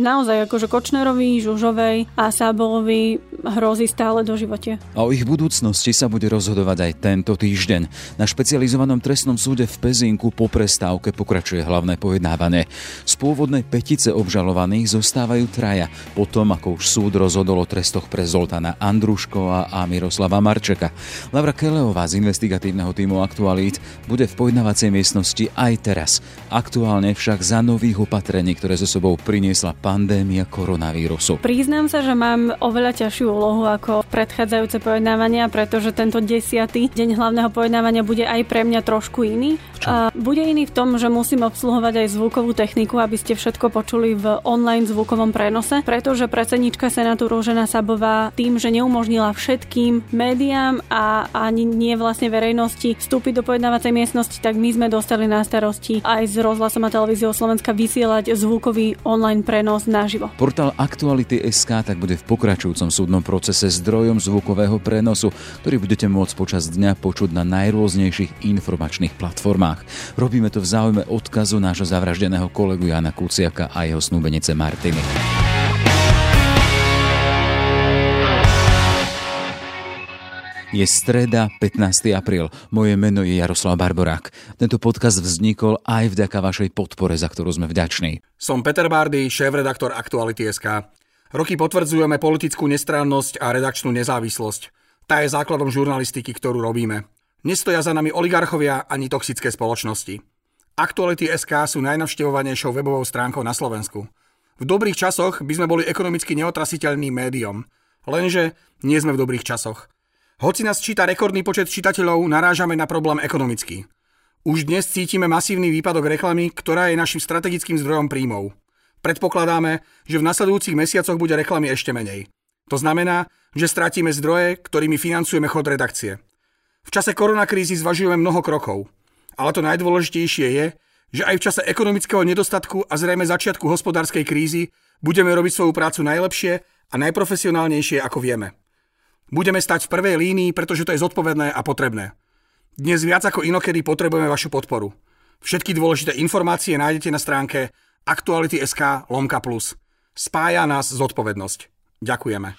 naozaj akože Kočnerovi, Žužovej a Sábolovi hrozí stále do živote. A o ich budúcnosti sa bude rozhodovať aj tento týždeň. Na špecializovanom trestnom súde v Pezinku po prestávke pokračuje hlavné pojednávanie. Z pôvodnej petice obžalovaných zostávajú traja, potom ako už súd rozhodol o trestoch pre Zoltana Andruškova a Miroslava Marčeka. Laura Keleová z investigatívneho týmu Aktualít bude v pojednávacej miestnosti aj teraz. Aktuálne však za nových opatrení, ktoré so sebou priniesla pandémia koronavírusu. Priznám sa, že mám oveľa ťažšiu úlohu ako predchádzajúce pojednávania, pretože tento desiatý deň hlavného pojednávania bude aj pre mňa trošku iný. A bude iný v tom, že musím obsluhovať aj zvukovú techniku, aby ste všetko počuli v online zvukovom prenose, pretože predsednička Senátu Rúžena Sabová tým, že neumožnila všetkým médiám a ani nie vlastne verejnosti vstúpiť do pojednávacej miestnosti, tak my sme dostali na starosti aj s rozhlasom a televíziou Slovenska vysielať zvukový online prenos naživo. Portál Aktuality SK tak bude v pokračujúcom súdnom procese zdrojom zvukového prenosu, ktorý budete môcť počas dňa počuť na najrôznejších informačných platformách. Robíme to v záujme odkazu nášho zavraždeného kolegu Jana Kuciaka a jeho snúbenice Martiny. Je streda, 15. apríl. Moje meno je Jaroslav Barborák. Tento podcast vznikol aj vďaka vašej podpore, za ktorú sme vďační. Som Peter Bardy, šéf-redaktor Aktuality.sk. Roky potvrdzujeme politickú nestrannosť a redakčnú nezávislosť. Tá je základom žurnalistiky, ktorú robíme. Nestoja za nami oligarchovia ani toxické spoločnosti. Aktuality.sk sú najnavštevovanejšou webovou stránkou na Slovensku. V dobrých časoch by sme boli ekonomicky neotrasiteľným médium. Lenže nie sme v dobrých časoch. Hoci nás číta rekordný počet čitateľov, narážame na problém ekonomický. Už dnes cítime masívny výpadok reklamy, ktorá je našim strategickým zdrojom príjmov. Predpokladáme, že v nasledujúcich mesiacoch bude reklamy ešte menej. To znamená, že stratíme zdroje, ktorými financujeme chod redakcie. V čase koronakrízy zvažujeme mnoho krokov. Ale to najdôležitejšie je, že aj v čase ekonomického nedostatku a zrejme začiatku hospodárskej krízy budeme robiť svoju prácu najlepšie a najprofesionálnejšie, ako vieme. Budeme stať v prvej línii, pretože to je zodpovedné a potrebné. Dnes viac ako inokedy potrebujeme vašu podporu. Všetky dôležité informácie nájdete na stránke aktuality.sk lomka plus. Spája nás zodpovednosť. Ďakujeme.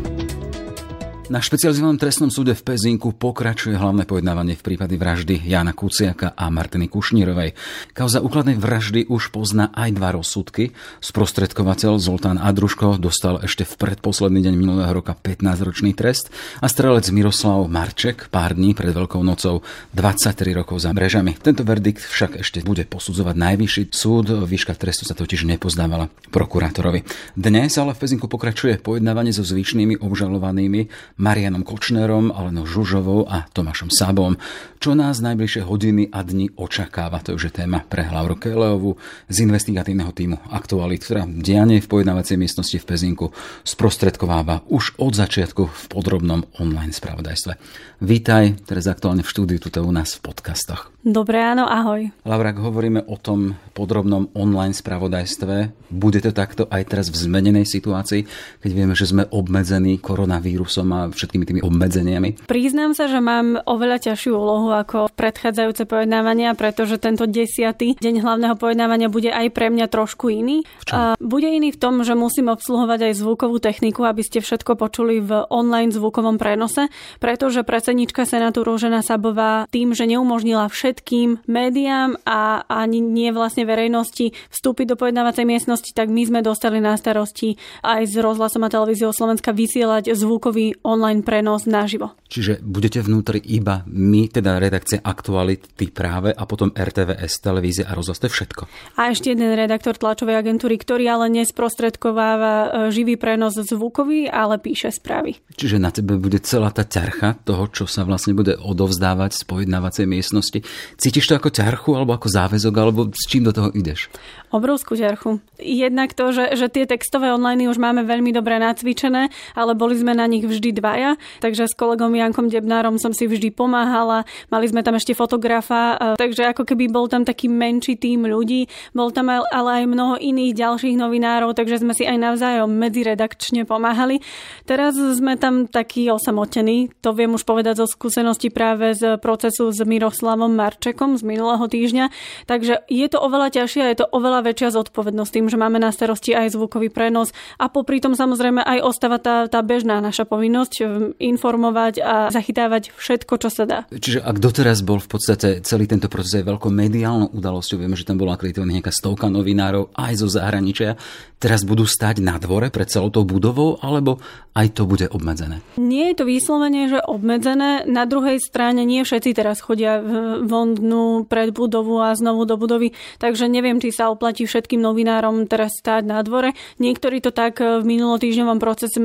Na špecializovanom trestnom súde v Pezinku pokračuje hlavné pojednávanie v prípade vraždy Jana Kuciaka a Martiny Kušnírovej. Kauza úkladnej vraždy už pozná aj dva rozsudky. Sprostredkovateľ Zoltán Adruško dostal ešte v predposledný deň minulého roka 15-ročný trest a strelec Miroslav Marček pár dní pred Veľkou nocou 23 rokov za mrežami. Tento verdikt však ešte bude posudzovať najvyšší súd. Výška trestu sa totiž nepozdávala prokurátorovi. Dnes ale v Pezinku pokračuje pojednávanie so zvyšnými obžalovanými Marianom Kočnerom, Alenou Žužovou a Tomášom Sabom. Čo nás najbližšie hodiny a dni očakáva, to už je téma pre Lauru Keleovu z investigatívneho týmu Aktualit, ktorá dianie v pojednávacej miestnosti v Pezinku sprostredkováva už od začiatku v podrobnom online spravodajstve. Vítaj, teraz aktuálne v štúdiu tuto u nás v podcastoch. Dobré áno, ahoj. Laura, ak hovoríme o tom podrobnom online spravodajstve, bude to takto aj teraz v zmenenej situácii, keď vieme, že sme obmedzení koronavírusom a všetkými tými obmedzeniami? Priznám sa, že mám oveľa ťažšiu úlohu ako predchádzajúce pojednávania, pretože tento desiatý deň hlavného pojednávania bude aj pre mňa trošku iný. A bude iný v tom, že musím obsluhovať aj zvukovú techniku, aby ste všetko počuli v online zvukovom prenose, pretože predsednička Senátu Rúžena Sabová tým, že neumožnila všetkým médiám a ani nie vlastne verejnosti vstúpiť do pojednávacej miestnosti, tak my sme dostali na starosti aj s rozhlasom a televíziou Slovenska vysielať zvukový online prenos naživo. Čiže budete vnútri iba my, teda redakcia Aktuality práve a potom RTVS, televízia a rozhlas, to je všetko. A ešte jeden redaktor tlačovej agentúry, ktorý ale nesprostredkováva e, živý prenos zvukový, ale píše správy. Čiže na tebe bude celá tá ťarcha toho, čo sa vlastne bude odovzdávať z pojednávacej miestnosti Cítiš to ako ťarchu alebo ako záväzok, alebo s čím do toho ideš? Obrovskú ťarchu. Jednak to, že, že tie textové online už máme veľmi dobre nacvičené, ale boli sme na nich vždy dvaja, takže s kolegom Jankom Debnárom som si vždy pomáhala. Mali sme tam ešte fotografa, takže ako keby bol tam taký menší tým ľudí. Bol tam ale aj mnoho iných ďalších novinárov, takže sme si aj navzájom medziredakčne pomáhali. Teraz sme tam takí osamotení, to viem už povedať zo skúsenosti práve z procesu s Miroslavom Marčekom z minulého týždňa. Takže je to oveľa ťažšie a je to oveľa väčšia zodpovednosť tým, že máme na starosti aj zvukový prenos a popri tom samozrejme aj ostáva tá, tá bežná naša povinnosť um, informovať a zachytávať všetko, čo sa dá. Čiže ak doteraz bol v podstate celý tento proces aj veľkou mediálnou udalosťou, vieme, že tam bola akreditovaná nejaká stovka novinárov aj zo zahraničia, teraz budú stať na dvore pred celou tou budovou, alebo aj to bude obmedzené? Nie je to vyslovene, že obmedzené. Na druhej strane nie všetci teraz chodia von dnu pred budovu a znovu do budovy, takže neviem, či sa oplatí všetkým novinárom teraz stáť na dvore. Niektorí to tak v minulotýždňovom procese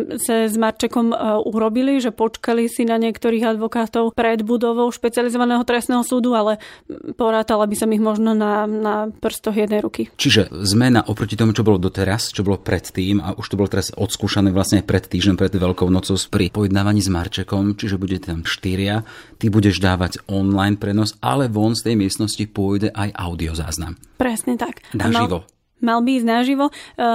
s Marčekom e, urobili, že počkali si na niektorých advokátov pred budovou špecializovaného trestného súdu, ale porátala by som ich možno na, na prstoch jednej ruky. Čiže zmena oproti tomu, čo bolo doteraz, čo bolo predtým a už to bolo teraz odskúšané vlastne pred týždňom, pred Veľkou nocou pri pojednávaní s Marčekom, čiže bude tam štyria, ty budeš dávať online prenos, ale von z tej miestnosti pôjde aj audiozáznam. Presne tak. Naživo mal by ísť naživo. E,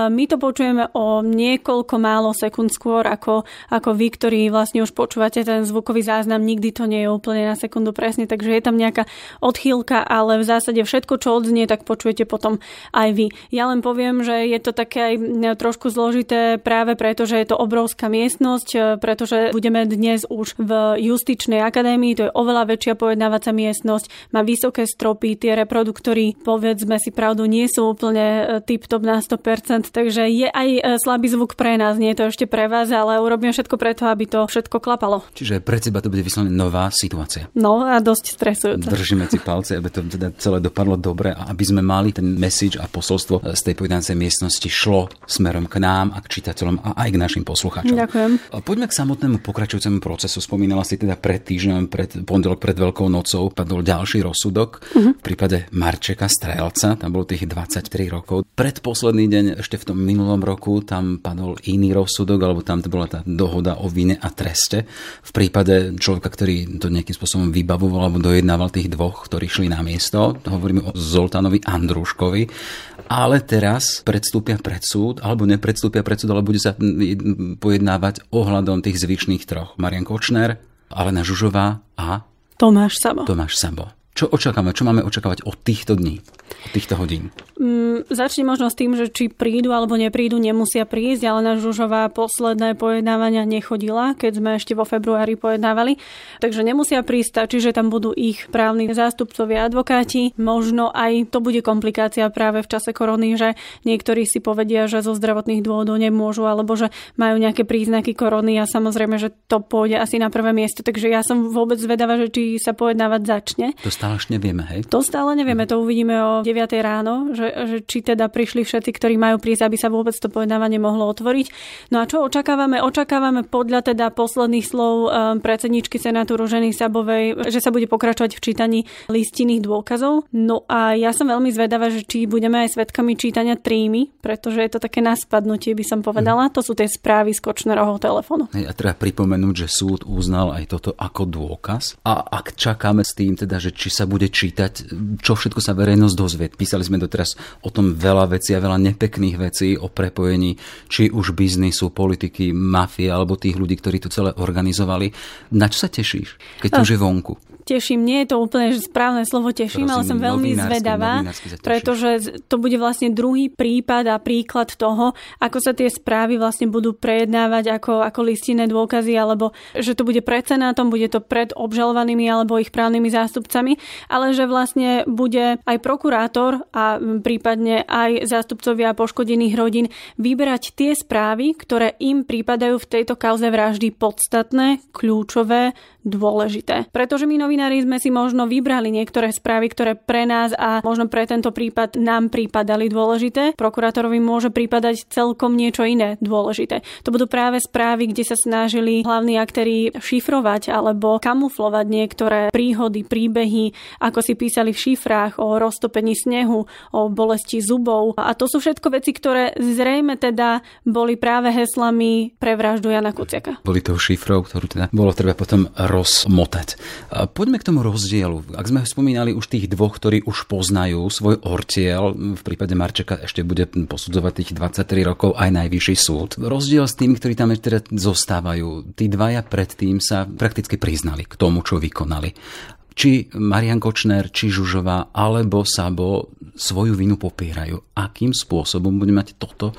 my to počujeme o niekoľko málo sekúnd skôr, ako, ako vy, ktorí vlastne už počúvate ten zvukový záznam. Nikdy to nie je úplne na sekundu presne, takže je tam nejaká odchýlka, ale v zásade všetko, čo odznie, tak počujete potom aj vy. Ja len poviem, že je to také aj trošku zložité práve preto, že je to obrovská miestnosť, e, pretože budeme dnes už v justičnej akadémii, to je oveľa väčšia pojednávacia miestnosť, má vysoké stropy, tie reproduktory, povedzme si pravdu, nie sú úplne tip-top na 100%, takže je aj e, slabý zvuk pre nás, nie je to ešte pre vás, ale urobím všetko preto, aby to všetko klapalo. Čiže pre teba to bude vyslovene nová situácia. No a dosť stresujúca. Držíme si palce, aby to teda celé dopadlo dobre a aby sme mali ten message a posolstvo z tej pojednácej miestnosti šlo smerom k nám a k čitateľom a aj k našim poslucháčom. Ďakujem. Poďme k samotnému pokračujúcemu procesu. Spomínala si teda pred týždňom, pred pondelok, pred Veľkou nocou padol ďalší rozsudok. Uh-huh. V prípade Marčeka Strelca, tam bolo tých 23 rokov Predposledný deň, ešte v tom minulom roku, tam padol iný rozsudok, alebo tam bola tá dohoda o vine a treste. V prípade človeka, ktorý to nejakým spôsobom vybavoval alebo dojednával tých dvoch, ktorí šli na miesto, hovoríme o Zoltánovi Andruškovi, ale teraz predstúpia pred súd, alebo nepredstúpia pred súd, ale bude sa pojednávať ohľadom tých zvyšných troch. Marian Kočner, Alena Žužová a Tomáš Sabo. Tomáš Sabo. Čo očakávame? Čo máme očakávať od týchto dní, od týchto hodín? Mm, začne možno s tým, že či prídu alebo neprídu, nemusia prísť, ale na Žužová posledné pojednávania nechodila, keď sme ešte vo februári pojednávali. Takže nemusia prísť, stačí, že tam budú ich právni zástupcovia advokáti. Možno aj to bude komplikácia práve v čase korony, že niektorí si povedia, že zo zdravotných dôvodov nemôžu, alebo že majú nejaké príznaky korony a samozrejme, že to pôjde asi na prvé miesto. Takže ja som vôbec zvedavá, že či sa pojednávať začne. To stále ešte nevieme, hej? To stále nevieme, to uvidíme o 9 ráno, že, že či teda prišli všetci, ktorí majú prísť, aby sa vôbec to pojednávanie mohlo otvoriť. No a čo očakávame? Očakávame podľa teda posledných slov um, predsedničky Senátu Ruženy Sabovej, že sa bude pokračovať v čítaní listinných dôkazov. No a ja som veľmi zvedavá, že či budeme aj svetkami čítania trímy, pretože je to také naspadnutie, by som povedala. Mm. To sú tie správy z Kočnerovho telefónu. Hej, a treba pripomenúť, že súd uznal aj toto ako dôkaz. A ak čakáme s tým teda, že či sa bude čítať, čo všetko sa verejnosť dozvie. Písali sme doteraz o tom veľa vecí a veľa nepekných vecí o prepojení či už biznisu, politiky, mafie alebo tých ľudí, ktorí to celé organizovali. Na čo sa tešíš, keď to už je vonku? Teším. Nie je to úplne správne slovo teším, Prosím, ale som veľmi zvedavá, pretože to bude vlastne druhý prípad a príklad toho, ako sa tie správy vlastne budú prejednávať ako, ako listinné dôkazy, alebo že to bude pred senátom, bude to pred obžalovanými alebo ich právnymi zástupcami, ale že vlastne bude aj prokurátor a prípadne aj zástupcovia poškodených rodín vyberať tie správy, ktoré im prípadajú v tejto kauze vraždy podstatné, kľúčové, dôležité. Pretože my novinári sme si možno vybrali niektoré správy, ktoré pre nás a možno pre tento prípad nám prípadali dôležité. Prokurátorovi môže prípadať celkom niečo iné dôležité. To budú práve správy, kde sa snažili hlavní aktéri šifrovať alebo kamuflovať niektoré príhody, príbehy, ako si písali v šifrách o roztopení snehu, o bolesti zubov. A to sú všetko veci, ktoré zrejme teda boli práve heslami pre vraždu Jana Kuciaka. Boli to šifrov, ktorú teda bolo treba potom rozmotať. Poďme k tomu rozdielu. Ak sme spomínali už tých dvoch, ktorí už poznajú svoj ortiel, v prípade Marčeka ešte bude posudzovať tých 23 rokov aj najvyšší súd. Rozdiel s tými, ktorí tam teda zostávajú, tí dvaja predtým sa prakticky priznali k tomu, čo vykonali či Marian Kočner, či Žužová, alebo Sabo svoju vinu popierajú. Akým spôsobom bude mať toto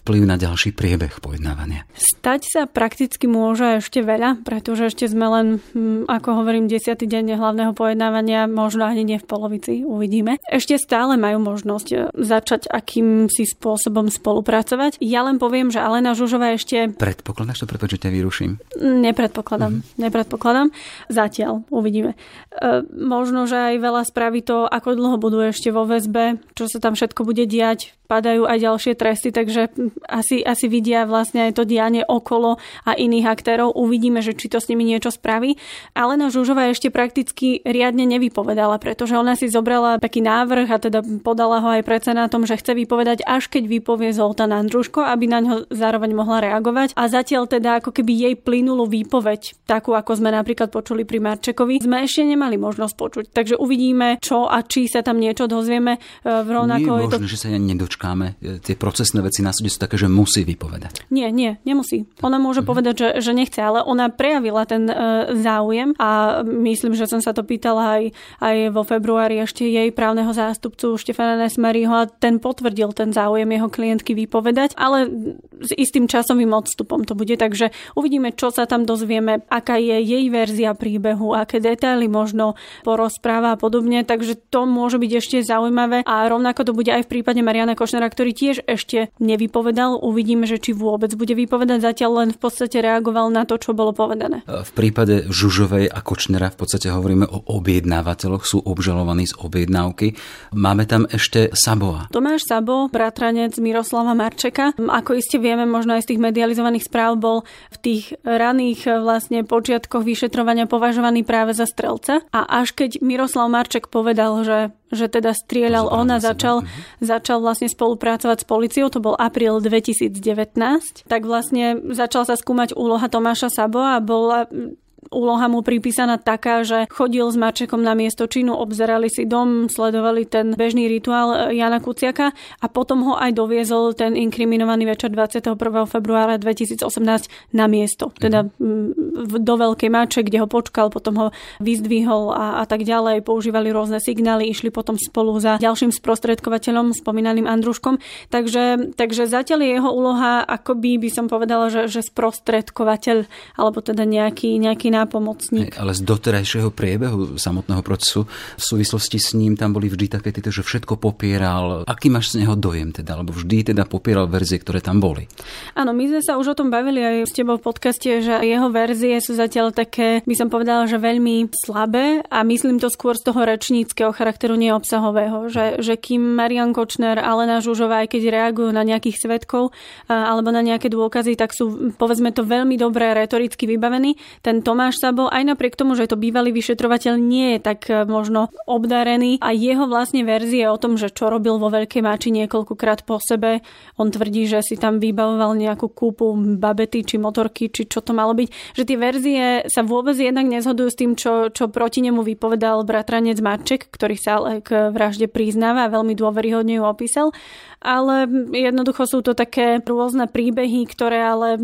vplyv na ďalší priebeh pojednávania? Stať sa prakticky môže ešte veľa, pretože ešte sme len, hm, ako hovorím, desiatý deň hlavného pojednávania, možno ani nie v polovici, uvidíme. Ešte stále majú možnosť e, začať akýmsi spôsobom spolupracovať. Ja len poviem, že Alena Žužová ešte... Predpokladáš to, pretože ťa vyruším? Nepredpokladám, mm-hmm. nepredpokladám. Zatiaľ, uvidíme. E, možno, že aj veľa spraví to, ako dlho budú ešte vo väzbe, čo sa tam všetko bude diať, padajú aj ďalšie tresty, takže asi, asi vidia vlastne aj to dianie okolo a iných aktérov. Uvidíme, že či to s nimi niečo spraví. Alena Žužová ešte prakticky riadne nevypovedala, pretože ona si zobrala taký návrh a teda podala ho aj pred senátom, že chce vypovedať až keď vypovie Zoltán Andruško, aby na ňo zároveň mohla reagovať. A zatiaľ teda ako keby jej plynulú výpoveď, takú ako sme napríklad počuli pri Marčekovi, sme ešte nemali možnosť počuť. Takže uvidíme, čo a či sa tam niečo dozvieme. E, v rovnako Nie je možné, to... že sa nedočkáme e, tie procesné veci na súde sú také, že musí vypovedať. Nie, nie, nemusí. Ona môže mm-hmm. povedať, že, že nechce, ale ona prejavila ten e, záujem a myslím, že som sa to pýtala aj, aj vo februári ešte jej právneho zástupcu Štefana Nesmeryho a ten potvrdil ten záujem jeho klientky vypovedať, ale s istým časovým odstupom to bude, takže uvidíme, čo sa tam dozvieme, aká je jej verzia príbehu, aké detaily možno porozpráva a podobne, takže to môže byť ešte zaujímavé a rovnako to bude aj v prípade Mariana Koš Košnera, ktorý tiež ešte nevypovedal. Uvidíme, že či vôbec bude vypovedať. Zatiaľ len v podstate reagoval na to, čo bolo povedané. V prípade Žužovej a Kočnera v podstate hovoríme o objednávateľoch, sú obžalovaní z objednávky. Máme tam ešte Saboa. Tomáš Sabo, bratranec Miroslava Marčeka. Ako iste vieme, možno aj z tých medializovaných správ bol v tých raných vlastne počiatkoch vyšetrovania považovaný práve za strelca. A až keď Miroslav Marček povedal, že že teda strieľal on a začal, uh-huh. začal vlastne spolupracovať s policiou, to bol apríl 2019, tak vlastne začal sa skúmať úloha Tomáša Sabo a bola úloha mu pripísaná taká, že chodil s Marčekom na miesto činu, obzerali si dom, sledovali ten bežný rituál Jana Kuciaka a potom ho aj doviezol ten inkriminovaný večer 21. februára 2018 na miesto. Teda mhm. do Veľkej Mače, kde ho počkal, potom ho vyzdvihol a, a tak ďalej. Používali rôzne signály, išli potom spolu za ďalším sprostredkovateľom, spomínaným Andruškom. Takže, takže zatiaľ je jeho úloha akoby by som povedala, že, že sprostredkovateľ alebo teda nejaký, nejaký nápomocník. Ale z doterajšieho priebehu samotného procesu v súvislosti s ním tam boli vždy také tieto, že všetko popieral. Aký máš z neho dojem teda? Alebo vždy teda popieral verzie, ktoré tam boli? Áno, my sme sa už o tom bavili aj s tebou v podcaste, že jeho verzie sú zatiaľ také, by som povedala, že veľmi slabé a myslím to skôr z toho rečníckého charakteru, neobsahového. Že, že kým Marian Kočner, Alena Žužová, aj keď reagujú na nejakých svetkov alebo na nejaké dôkazy, tak sú povedzme to veľmi dobre retoricky vybavení. Ten Tom Tomáš Sabo, aj napriek tomu, že to bývalý vyšetrovateľ nie je tak e, možno obdarený. A jeho vlastne verzie o tom, že čo robil vo Veľkej Máči niekoľkokrát po sebe, on tvrdí, že si tam vybavoval nejakú kúpu babety či motorky, či čo to malo byť, že tie verzie sa vôbec jednak nezhodujú s tým, čo, čo proti nemu vypovedal bratranec Marček, ktorý sa ale k vražde priznáva a veľmi dôveryhodne ju opísal. Ale jednoducho sú to také rôzne príbehy, ktoré ale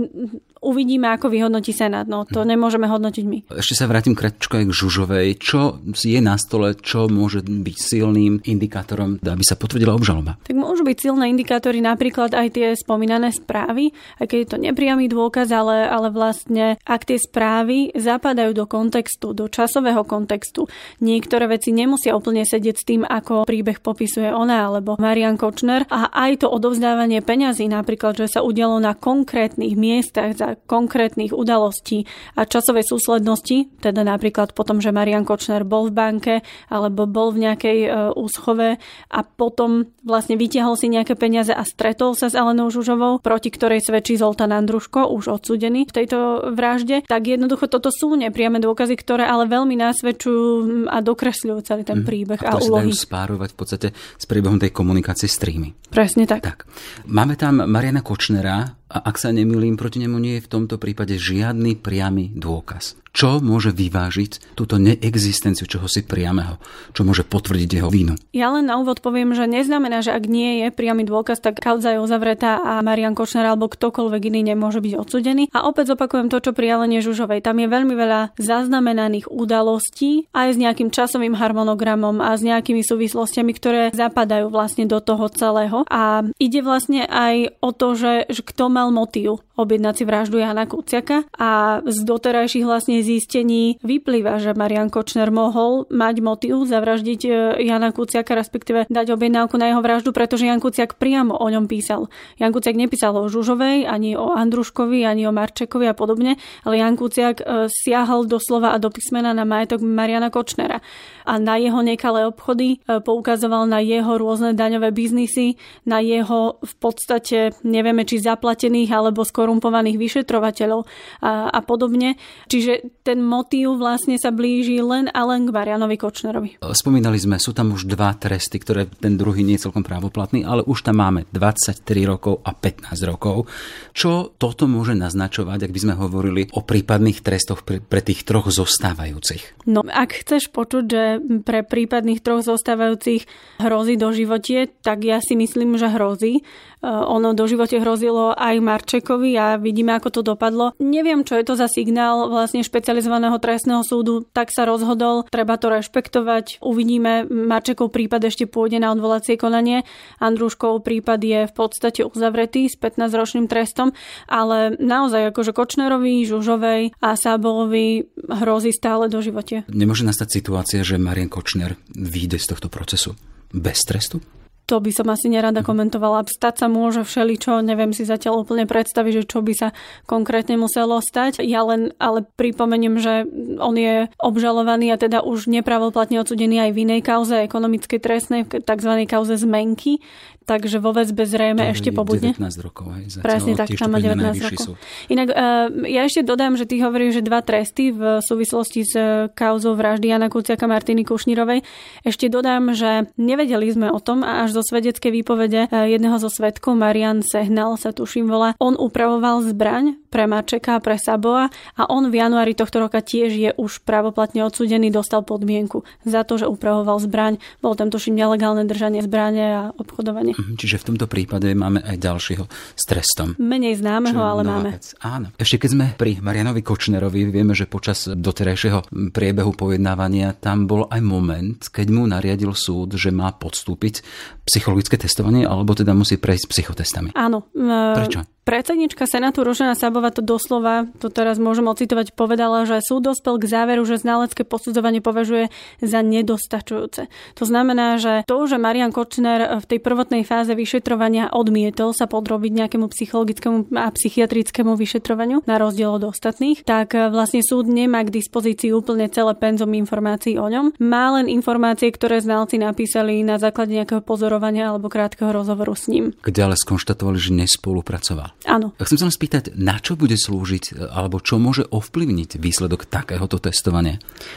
uvidíme, ako vyhodnotí Senát. No, to mhm. nemôžeme hodnotiť my. Ešte sa vrátim krátko k Žužovej. Čo je na stole, čo môže byť silným indikátorom, aby sa potvrdila obžaloba? Tak môžu byť silné indikátory napríklad aj tie spomínané správy, aj keď je to nepriamy dôkaz, ale, ale vlastne ak tie správy zapadajú do kontextu, do časového kontextu, niektoré veci nemusia úplne sedieť s tým, ako príbeh popisuje ona alebo Marian Kočner a aj to odovzdávanie peňazí, napríklad, že sa udialo na konkrétnych miestach za konkrétnych udalostí a časovej súslednosti, teda napríklad potom, že Marian Kočner bol v banke alebo bol v nejakej e, úschove a potom vlastne vytiahol si nejaké peniaze a stretol sa s Alenou Žužovou, proti ktorej svedčí Zoltán Andruško, už odsudený v tejto vražde, tak jednoducho toto sú nepriame dôkazy, ktoré ale veľmi nasvedčujú a dokresľujú celý ten mhm. príbeh mm, a, a úlohy. Sa dajú spárovať v podstate s príbehom tej komunikácie s trímy. Presne tak. tak. Máme tam Mariana Kočnera a ak sa nemýlim, proti nemu nie je v tomto prípade žiadny priamy dôkaz čo môže vyvážiť túto neexistenciu čohosi priameho, čo môže potvrdiť jeho vínu. Ja len na úvod poviem, že neznamená, že ak nie je priamy dôkaz, tak kauza je uzavretá a Marian Kočner alebo ktokoľvek iný nemôže byť odsudený. A opäť zopakujem to, čo pri Alene Žužovej. Tam je veľmi veľa zaznamenaných udalostí aj s nejakým časovým harmonogramom a s nejakými súvislostiami, ktoré zapadajú vlastne do toho celého. A ide vlastne aj o to, že, že kto mal motív objednať si vraždu Jana Kuciaka a z doterajších vlastne zistení vyplýva, že Marian Kočner mohol mať motív zavraždiť e, Jana Kuciaka, respektíve dať objednávku na jeho vraždu, pretože Jan Kuciak priamo o ňom písal. Jan Kuciak nepísal o Žužovej, ani o Andruškovi, ani o Marčekovi a podobne, ale Jan Kuciak e, siahal doslova a do písmena na majetok Mariana Kočnera a na jeho nekalé obchody e, poukazoval na jeho rôzne daňové biznisy, na jeho v podstate nevieme či zaplatených alebo skorumpovaných vyšetrovateľov a, a podobne. Čiže ten motív vlastne sa blíži len a len k Marianovi Kočnerovi. Spomínali sme, sú tam už dva tresty, ktoré ten druhý nie je celkom právoplatný, ale už tam máme 23 rokov a 15 rokov. Čo toto môže naznačovať, ak by sme hovorili o prípadných trestoch pre, pre tých troch zostávajúcich? No, ak chceš počuť, že pre prípadných troch zostávajúcich hrozí do životie, tak ja si myslím, že hrozí. Eh, ono do živote hrozilo aj Marčekovi a vidíme, ako to dopadlo. Neviem, čo je to za signál vlastne špecializovaného trestného súdu, tak sa rozhodol, treba to rešpektovať. Uvidíme, Marčekov prípad ešte pôjde na odvolacie konanie, Andruškov prípad je v podstate uzavretý s 15-ročným trestom, ale naozaj akože Kočnerovi, Žužovej a Sábolovi hrozí stále do živote. Nemôže nastať situácia, že Marian Kočner vyjde z tohto procesu bez trestu? To by som asi nerada komentovala. Stať sa môže všeličo, neviem si zatiaľ úplne predstaviť, že čo by sa konkrétne muselo stať. Ja len ale pripomeniem, že on je obžalovaný a teda už nepravoplatne odsudený aj v inej kauze, ekonomickej trestnej, tzv. kauze zmenky, takže vo väzbe zrejme ešte pobudne. 19 rokov, hej, Presne tak, tam má 19 rokov. Súd. Inak uh, ja ešte dodám, že ty hovoríš, že dva tresty v súvislosti s kauzou vraždy Jana Kuciaka Martiny Kušnírovej. Ešte dodám, že nevedeli sme o tom a až zo svedeckej výpovede uh, jedného zo svetkov, Marian Sehnal sa tuším volá, on upravoval zbraň pre Marčeka a pre Saboa a on v januári tohto roka tiež je už pravoplatne odsudený, dostal podmienku za to, že upravoval zbraň. Bolo tam tuším nelegálne držanie zbrane a obchodovanie. Mhm, čiže v tomto prípade máme aj ďalšieho s trestom. Menej známeho, ale máme. Vec. Áno. Ešte keď sme pri Marianovi Kočnerovi, vieme, že počas doterajšieho priebehu pojednávania tam bol aj moment, keď mu nariadil súd, že má podstúpiť psychologické testovanie, alebo teda musí prejsť psychotestami. Áno. Prečo? Predsednička Senátu Rožena Sabova to doslova, to teraz môžem ocitovať, povedala, že súd dospel k záveru, že znalecké posudzovanie považuje za nedostačujúce. To znamená, že to, že Marian Kočner v tej prvotnej fáze vyšetrovania odmietol sa podrobiť nejakému psychologickému a psychiatrickému vyšetrovaniu, na rozdiel od ostatných, tak vlastne súd nemá k dispozícii úplne celé penzum informácií o ňom. Má len informácie, ktoré znalci napísali na základe nejakého pozorovania alebo krátkeho rozhovoru s ním. Kde ale skonštatovali, že nespolupracoval. Áno. Chcem sa spýtať, na čo bude slúžiť, alebo čo môže ovplyvniť výsledok takéhoto testovania?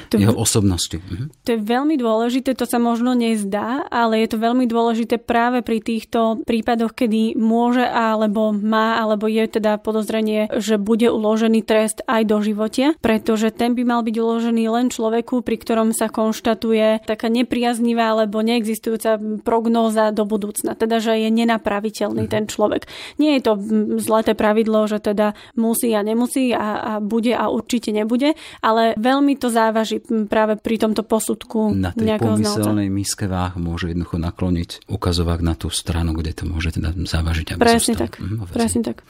To, Jeho osobnosti. Mhm. To je veľmi dôležité, to sa možno nezdá, ale je to veľmi dôležité práve pri týchto prípadoch, kedy môže alebo má, alebo je teda podozrenie, že bude uložený trest aj do živote, pretože ten by mal byť uložený len človeku, pri ktorom sa konštatuje taká nepriaznivá alebo neexistujúca prognóza do budúcna, teda že je nenapraviteľný mhm. ten človek. Nie je to zlaté pravidlo, že teda musí a nemusí a, a bude a určite nebude, ale veľmi to závaží práve pri tomto posudku Na tej pomyselnej miske váh môže jednoducho nakloniť ukazovák na tú stranu, kde to môže teda závažiť. Aby presne tak, hm, presne tak.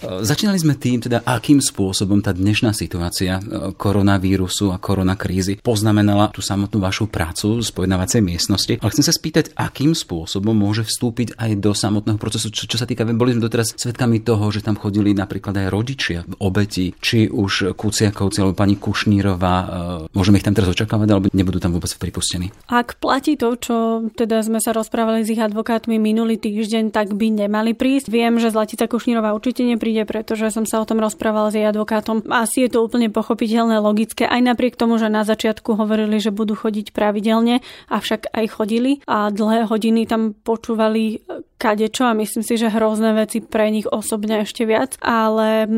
E, začínali sme tým, teda akým spôsobom tá dnešná situácia e, koronavírusu a koronakrízy poznamenala tú samotnú vašu prácu z pojednávacej miestnosti. Ale chcem sa spýtať, akým spôsobom môže vstúpiť aj do samotného procesu, čo, čo sa týka, boli sme doteraz svetkami toho, že tam chodili napríklad aj rodičia, obeti, či už Kuciakovci alebo pani Kušnírová. E, môžeme ich tam teraz očakávať, alebo nebudú tam vôbec pripustení? Ak platí to, čo teda sme sa rozprávali s ich advokátmi minulý týždeň, tak by nemali prísť. Viem, že Zlatica Kušnírová určite nepríde, pretože som sa o tom rozprávala s jej advokátom. Asi je to úplne pochopiteľné, logické, aj napriek tomu, že na začiatku hovorili, že budú chodiť pravidelne, avšak aj chodili a dlhé hodiny tam počúvali kadečo a myslím si, že hrozné veci pre nich osobne ešte viac, ale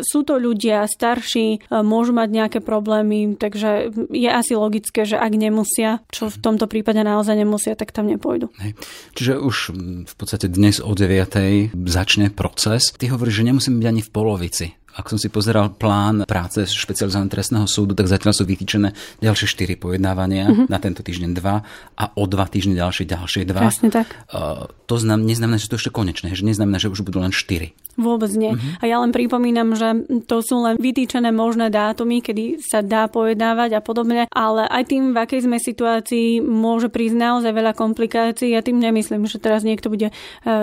sú to ľudia starší, e, môžu mať nejaké problémy, takže je asi logické, že ak nemusia, čo v tomto prípade naozaj nemusia, tak tam nepôjdu. Hej. Čiže už v podstate dnes o 9. začne proces. Ty hovoríš, že nemusíme byť ani v polovici ak som si pozeral plán práce špecializovaného trestného súdu, tak zatiaľ sú vytýčené ďalšie 4 pojednávania, mm-hmm. na tento týždeň 2 a o 2 týždne ďalšie ďalšie 2. Presne tak. Uh, to znam, neznamená, že to ešte konečné, že neznamená, že už budú len 4. Vôbec nie. Uh-huh. A ja len pripomínam, že to sú len vytýčené možné dátumy, kedy sa dá pojednávať a podobne, ale aj tým, v akej sme situácii, môže prísť naozaj veľa komplikácií. Ja tým nemyslím, že teraz niekto bude e,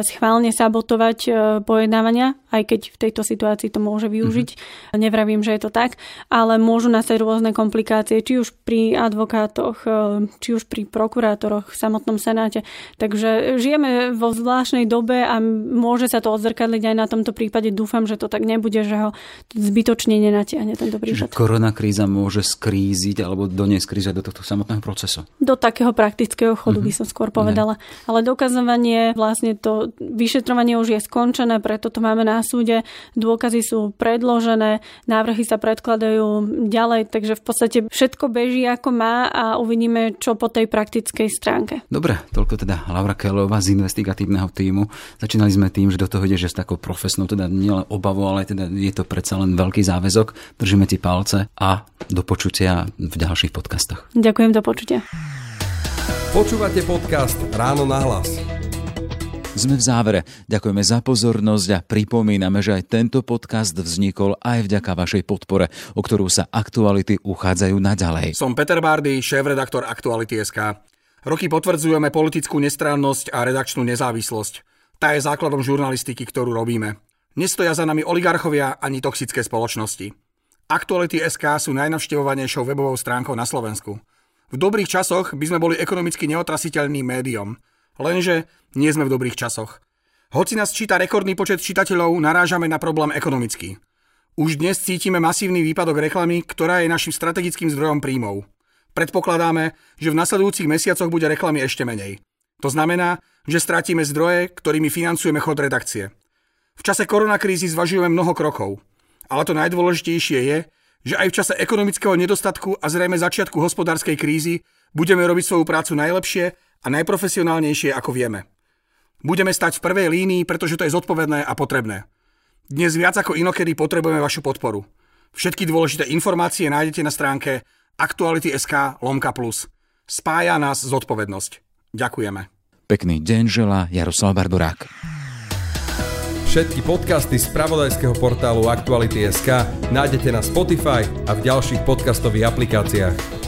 schválne sabotovať e, pojednávania, aj keď v tejto situácii to môže využiť. Uh-huh. Nevravím, že je to tak, ale môžu nastať rôzne komplikácie, či už pri advokátoch, e, či už pri prokurátoroch v samotnom senáte. Takže žijeme vo zvláštnej dobe a môže sa to odzrkadliť aj na tom tomto prípade dúfam, že to tak nebude, že ho zbytočne nenatiahne tento prípad. Čiže korona kríza môže skríziť alebo doniesť kríza do tohto samotného procesu? Do takého praktického chodu mm-hmm. by mhm. som skôr povedala. Ne. Ale dokazovanie, vlastne to vyšetrovanie už je skončené, preto to máme na súde. Dôkazy sú predložené, návrhy sa predkladajú ďalej, takže v podstate všetko beží ako má a uvidíme, čo po tej praktickej stránke. Dobre, toľko teda Laura Kelová z investigatívneho týmu. Začínali sme tým, že do toho ide, že s takou profesionálnou profesnou, teda nielen obavu, ale teda je to predsa len veľký záväzok. Držíme ti palce a do počutia v ďalších podcastoch. Ďakujem, do počutia. Počúvate podcast Ráno na hlas. Sme v závere. Ďakujeme za pozornosť a pripomíname, že aj tento podcast vznikol aj vďaka vašej podpore, o ktorú sa aktuality uchádzajú naďalej. Som Peter Bardy, šéf-redaktor Aktuality.sk. Roky potvrdzujeme politickú nestrannosť a redakčnú nezávislosť. Tá je základom žurnalistiky, ktorú robíme. Nestoja za nami oligarchovia ani toxické spoločnosti. Aktuality SK sú najnavštevovanejšou webovou stránkou na Slovensku. V dobrých časoch by sme boli ekonomicky neotrasiteľným médiom. Lenže nie sme v dobrých časoch. Hoci nás číta rekordný počet čitateľov, narážame na problém ekonomický. Už dnes cítime masívny výpadok reklamy, ktorá je našim strategickým zdrojom príjmov. Predpokladáme, že v nasledujúcich mesiacoch bude reklamy ešte menej. To znamená, že stratíme zdroje, ktorými financujeme chod redakcie. V čase koronakrízy zvažujeme mnoho krokov, ale to najdôležitejšie je, že aj v čase ekonomického nedostatku a zrejme začiatku hospodárskej krízy budeme robiť svoju prácu najlepšie a najprofesionálnejšie, ako vieme. Budeme stať v prvej línii, pretože to je zodpovedné a potrebné. Dnes viac ako inokedy potrebujeme vašu podporu. Všetky dôležité informácie nájdete na stránke aktuality.sk lomka plus. Spája nás zodpovednosť. Ďakujeme. Pekný deň želá Jaroslav Bardorák. Všetky podcasty z pravodajského portálu Aktuality.sk nájdete na Spotify a v ďalších podcastových aplikáciách.